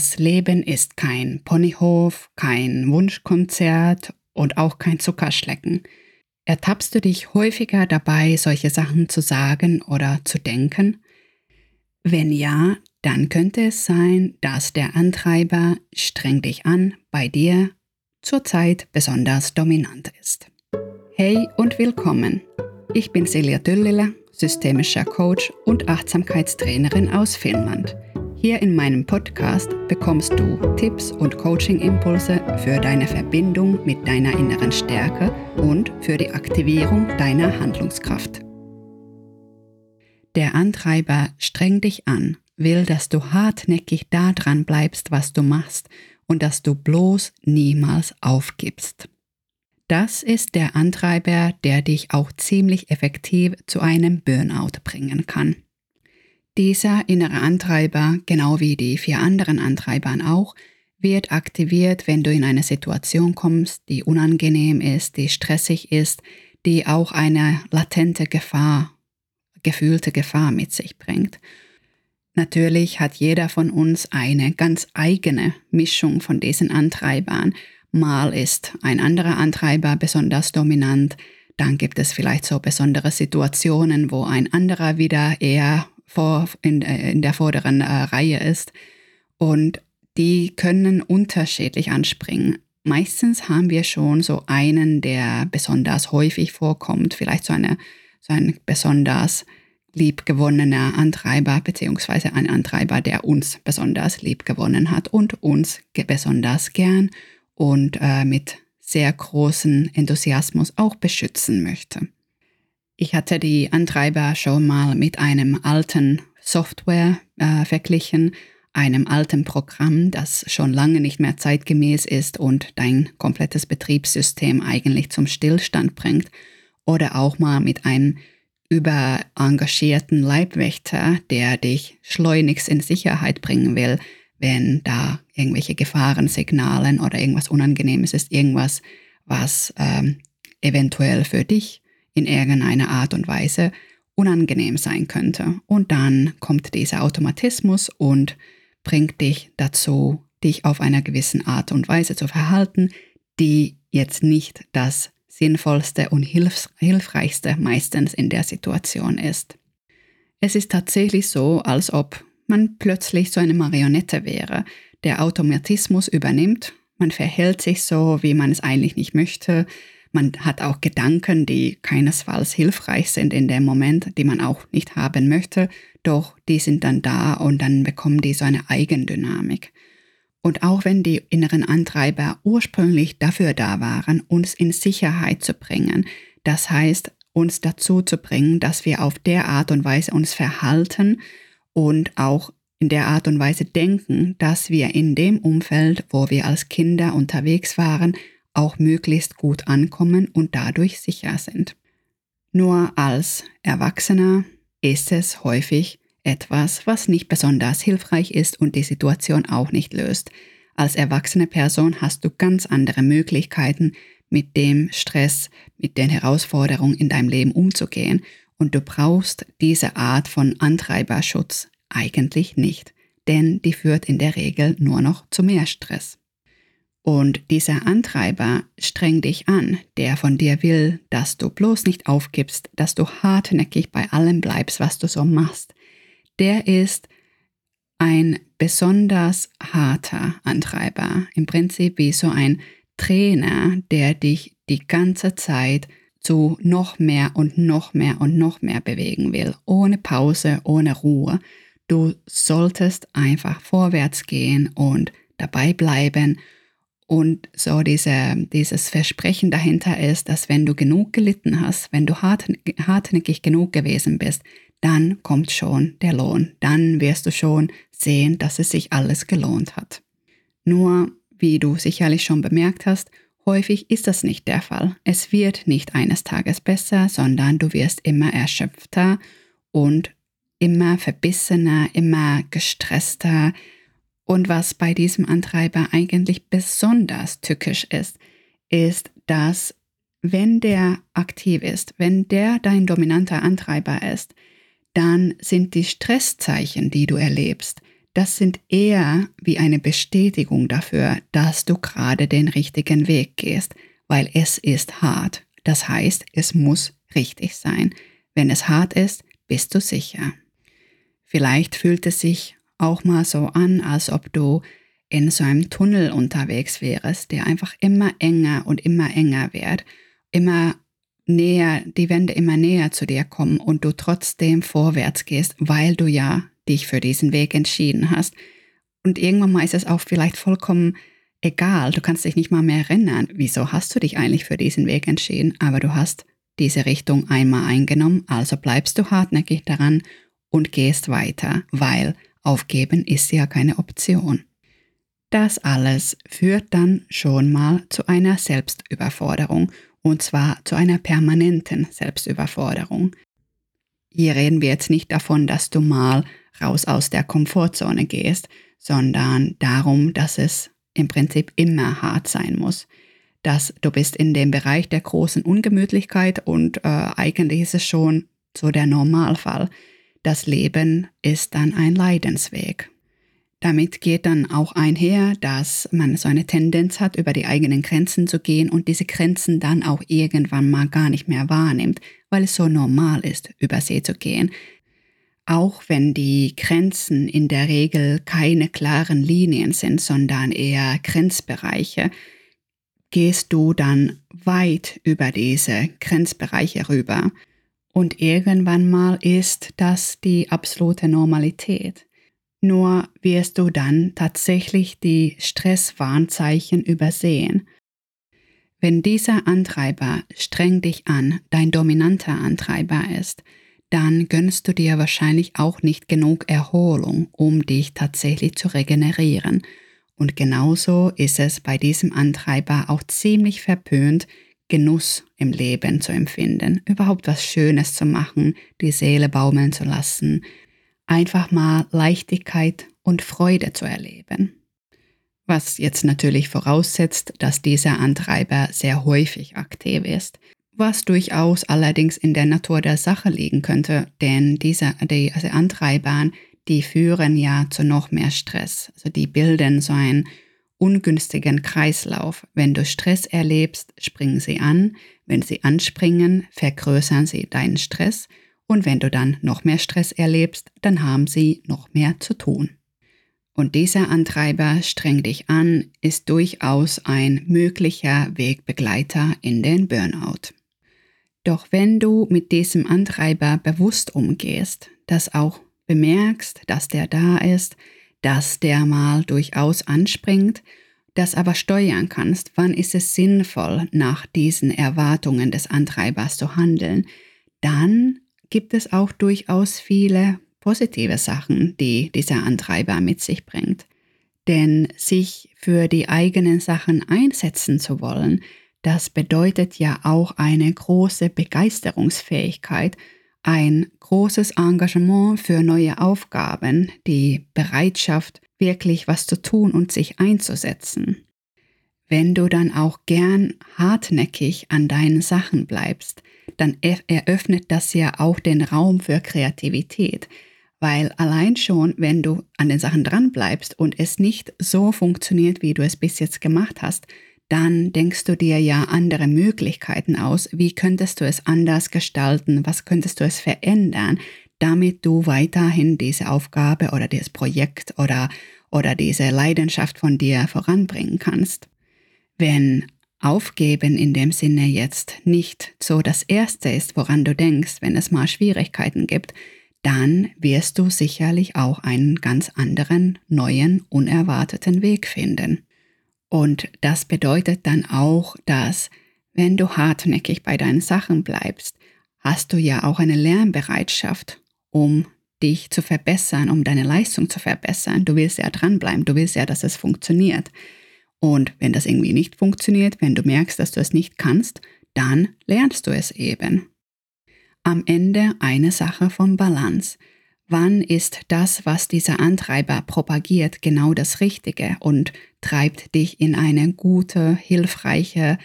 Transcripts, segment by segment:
Das Leben ist kein Ponyhof, kein Wunschkonzert und auch kein Zuckerschlecken. Ertappst du dich häufiger dabei, solche Sachen zu sagen oder zu denken? Wenn ja, dann könnte es sein, dass der Antreiber streng dich an bei dir zurzeit besonders dominant ist. Hey und willkommen. Ich bin Silja Düllila, systemischer Coach und Achtsamkeitstrainerin aus Finnland. Hier in meinem Podcast bekommst du Tipps und Coaching-Impulse für deine Verbindung mit deiner inneren Stärke und für die Aktivierung deiner Handlungskraft. Der Antreiber streng dich an, will, dass du hartnäckig daran bleibst, was du machst und dass du bloß niemals aufgibst. Das ist der Antreiber, der dich auch ziemlich effektiv zu einem Burnout bringen kann. Dieser innere Antreiber, genau wie die vier anderen Antreibern auch, wird aktiviert, wenn du in eine Situation kommst, die unangenehm ist, die stressig ist, die auch eine latente Gefahr, gefühlte Gefahr mit sich bringt. Natürlich hat jeder von uns eine ganz eigene Mischung von diesen Antreibern. Mal ist ein anderer Antreiber besonders dominant, dann gibt es vielleicht so besondere Situationen, wo ein anderer wieder eher vor, in, äh, in der vorderen äh, Reihe ist. Und die können unterschiedlich anspringen. Meistens haben wir schon so einen, der besonders häufig vorkommt, vielleicht so, eine, so ein besonders liebgewonnener Antreiber, beziehungsweise ein Antreiber, der uns besonders liebgewonnen hat und uns besonders gern und äh, mit sehr großem Enthusiasmus auch beschützen möchte. Ich hatte die Antreiber schon mal mit einem alten Software äh, verglichen, einem alten Programm, das schon lange nicht mehr zeitgemäß ist und dein komplettes Betriebssystem eigentlich zum Stillstand bringt, oder auch mal mit einem überengagierten Leibwächter, der dich schleunigst in Sicherheit bringen will, wenn da irgendwelche Gefahrensignalen oder irgendwas Unangenehmes ist, irgendwas, was ähm, eventuell für dich in irgendeiner Art und Weise unangenehm sein könnte. Und dann kommt dieser Automatismus und bringt dich dazu, dich auf einer gewissen Art und Weise zu verhalten, die jetzt nicht das Sinnvollste und Hilfs Hilfreichste meistens in der Situation ist. Es ist tatsächlich so, als ob man plötzlich so eine Marionette wäre. Der Automatismus übernimmt, man verhält sich so, wie man es eigentlich nicht möchte, man hat auch Gedanken, die keinesfalls hilfreich sind in dem Moment, die man auch nicht haben möchte, doch die sind dann da und dann bekommen die so eine Eigendynamik. Und auch wenn die inneren Antreiber ursprünglich dafür da waren, uns in Sicherheit zu bringen, das heißt, uns dazu zu bringen, dass wir auf der Art und Weise uns verhalten und auch in der Art und Weise denken, dass wir in dem Umfeld, wo wir als Kinder unterwegs waren, auch möglichst gut ankommen und dadurch sicher sind. Nur als Erwachsener ist es häufig etwas, was nicht besonders hilfreich ist und die Situation auch nicht löst. Als erwachsene Person hast du ganz andere Möglichkeiten, mit dem Stress, mit den Herausforderungen in deinem Leben umzugehen und du brauchst diese Art von Antreiberschutz eigentlich nicht, denn die führt in der Regel nur noch zu mehr Stress. Und dieser Antreiber strengt dich an, der von dir will, dass du bloß nicht aufgibst, dass du hartnäckig bei allem bleibst, was du so machst. Der ist ein besonders harter Antreiber, im Prinzip wie so ein Trainer, der dich die ganze Zeit zu noch mehr und noch mehr und noch mehr bewegen will, ohne Pause, ohne Ruhe. Du solltest einfach vorwärts gehen und dabei bleiben und so diese, dieses Versprechen dahinter ist, dass wenn du genug gelitten hast, wenn du hart, hartnäckig genug gewesen bist, dann kommt schon der Lohn. Dann wirst du schon sehen, dass es sich alles gelohnt hat. Nur, wie du sicherlich schon bemerkt hast, häufig ist das nicht der Fall. Es wird nicht eines Tages besser, sondern du wirst immer erschöpfter und immer verbissener, immer gestresster, und was bei diesem Antreiber eigentlich besonders tückisch ist, ist, dass wenn der aktiv ist, wenn der dein dominanter Antreiber ist, dann sind die Stresszeichen, die du erlebst, das sind eher wie eine Bestätigung dafür, dass du gerade den richtigen Weg gehst, weil es ist hart. Das heißt, es muss richtig sein. Wenn es hart ist, bist du sicher. Vielleicht fühlt es sich auch mal so an, als ob du in so einem Tunnel unterwegs wärst, der einfach immer enger und immer enger wird, immer näher, die Wände immer näher zu dir kommen und du trotzdem vorwärts gehst, weil du ja dich für diesen Weg entschieden hast. Und irgendwann mal ist es auch vielleicht vollkommen egal, du kannst dich nicht mal mehr erinnern, wieso hast du dich eigentlich für diesen Weg entschieden, aber du hast diese Richtung einmal eingenommen, also bleibst du hartnäckig daran und gehst weiter, weil aufgeben ist ja keine Option. Das alles führt dann schon mal zu einer Selbstüberforderung und zwar zu einer permanenten Selbstüberforderung. Hier reden wir jetzt nicht davon, dass du mal raus aus der Komfortzone gehst, sondern darum, dass es im Prinzip immer hart sein muss. Dass du bist in dem Bereich der großen Ungemütlichkeit und äh, eigentlich ist es schon so der Normalfall. Das Leben ist dann ein Leidensweg. Damit geht dann auch einher, dass man so eine Tendenz hat, über die eigenen Grenzen zu gehen und diese Grenzen dann auch irgendwann mal gar nicht mehr wahrnimmt, weil es so normal ist, über sie zu gehen. Auch wenn die Grenzen in der Regel keine klaren Linien sind, sondern eher Grenzbereiche, gehst du dann weit über diese Grenzbereiche rüber. Und irgendwann mal ist das die absolute Normalität. Nur wirst du dann tatsächlich die Stresswarnzeichen übersehen. Wenn dieser Antreiber streng dich an dein dominanter Antreiber ist, dann gönnst du dir wahrscheinlich auch nicht genug Erholung, um dich tatsächlich zu regenerieren. Und genauso ist es bei diesem Antreiber auch ziemlich verpönt, Genuss im Leben zu empfinden, überhaupt was Schönes zu machen, die Seele baumeln zu lassen, einfach mal Leichtigkeit und Freude zu erleben. Was jetzt natürlich voraussetzt, dass dieser Antreiber sehr häufig aktiv ist, was durchaus allerdings in der Natur der Sache liegen könnte, denn diese, diese Antreibern, die führen ja zu noch mehr Stress. Also die bilden so einen ungünstigen Kreislauf. Wenn du Stress erlebst, springen sie an. Wenn sie anspringen, vergrößern sie deinen Stress und wenn du dann noch mehr Stress erlebst, dann haben sie noch mehr zu tun. Und dieser Antreiber streng dich an, ist durchaus ein möglicher Wegbegleiter in den Burnout. Doch wenn du mit diesem Antreiber bewusst umgehst, das auch bemerkst, dass der da ist, dass der mal durchaus anspringt, das aber steuern kannst, wann ist es sinnvoll, nach diesen Erwartungen des Antreibers zu handeln, dann gibt es auch durchaus viele positive Sachen, die dieser Antreiber mit sich bringt. Denn sich für die eigenen Sachen einsetzen zu wollen, das bedeutet ja auch eine große Begeisterungsfähigkeit, ein großes Engagement für neue Aufgaben, die Bereitschaft, wirklich was zu tun und sich einzusetzen. Wenn du dann auch gern hartnäckig an deinen Sachen bleibst, dann eröffnet das ja auch den Raum für Kreativität. Weil allein schon, wenn du an den Sachen dran bleibst und es nicht so funktioniert, wie du es bis jetzt gemacht hast, dann denkst du dir ja andere Möglichkeiten aus. Wie könntest du es anders gestalten? Was könntest du es verändern, damit du weiterhin diese Aufgabe oder dieses Projekt oder, oder diese Leidenschaft von dir voranbringen kannst? Wenn Aufgeben in dem Sinne jetzt nicht so das Erste ist, woran du denkst, wenn es mal Schwierigkeiten gibt, dann wirst du sicherlich auch einen ganz anderen, neuen, unerwarteten Weg finden. Und das bedeutet dann auch, dass wenn du hartnäckig bei deinen Sachen bleibst, hast du ja auch eine Lernbereitschaft, um dich zu verbessern, um deine Leistung zu verbessern. Du willst ja dranbleiben, du willst ja, dass es funktioniert. Und wenn das irgendwie nicht funktioniert, wenn du merkst, dass du es nicht kannst, dann lernst du es eben. Am Ende eine Sache von Balance. Wann ist das, was dieser Antreiber propagiert, genau das Richtige und treibt dich in eine gute, hilfreiche,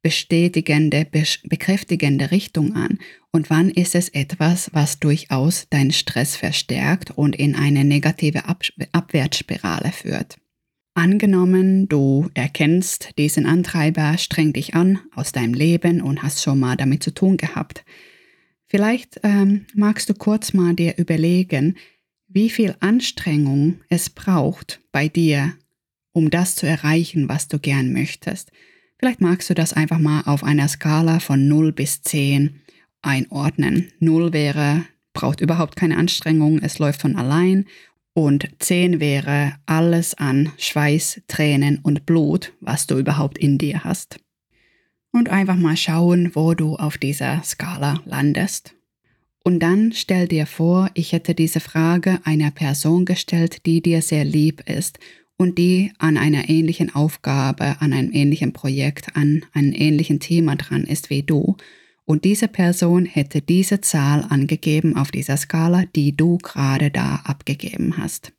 bestätigende, bekräftigende Richtung an und wann ist es etwas, was durchaus deinen Stress verstärkt und in eine negative Ab Abwärtsspirale führt. Angenommen, du erkennst diesen Antreiber, streng dich an aus deinem Leben und hast schon mal damit zu tun gehabt. Vielleicht ähm, magst du kurz mal dir überlegen, wie viel Anstrengung es braucht bei dir, um das zu erreichen, was du gern möchtest. Vielleicht magst du das einfach mal auf einer Skala von 0 bis 10 einordnen. 0 wäre, braucht überhaupt keine Anstrengung, es läuft von allein. Und 10 wäre alles an Schweiß, Tränen und Blut, was du überhaupt in dir hast. Und einfach mal schauen, wo du auf dieser Skala landest. Und dann stell dir vor, ich hätte diese Frage einer Person gestellt, die dir sehr lieb ist und die an einer ähnlichen Aufgabe, an einem ähnlichen Projekt, an einem ähnlichen Thema dran ist wie du. Und diese Person hätte diese Zahl angegeben auf dieser Skala, die du gerade da abgegeben hast.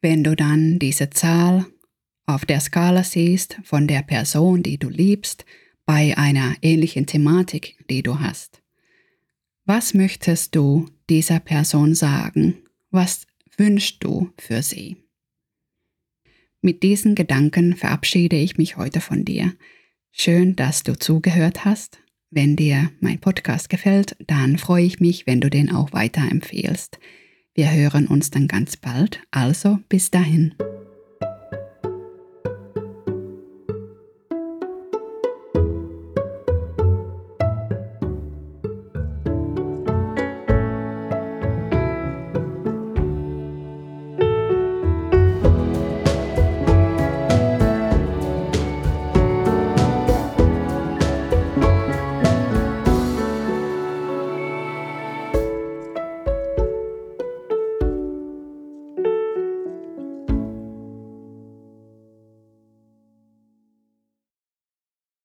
Wenn du dann diese Zahl auf der Skala siehst von der Person, die du liebst, bei einer ähnlichen Thematik, die du hast, was möchtest du dieser Person sagen? Was wünschst du für sie? Mit diesen Gedanken verabschiede ich mich heute von dir. Schön, dass du zugehört hast. Wenn dir mein Podcast gefällt, dann freue ich mich, wenn du den auch weiterempfehlst. Wir hören uns dann ganz bald, also bis dahin.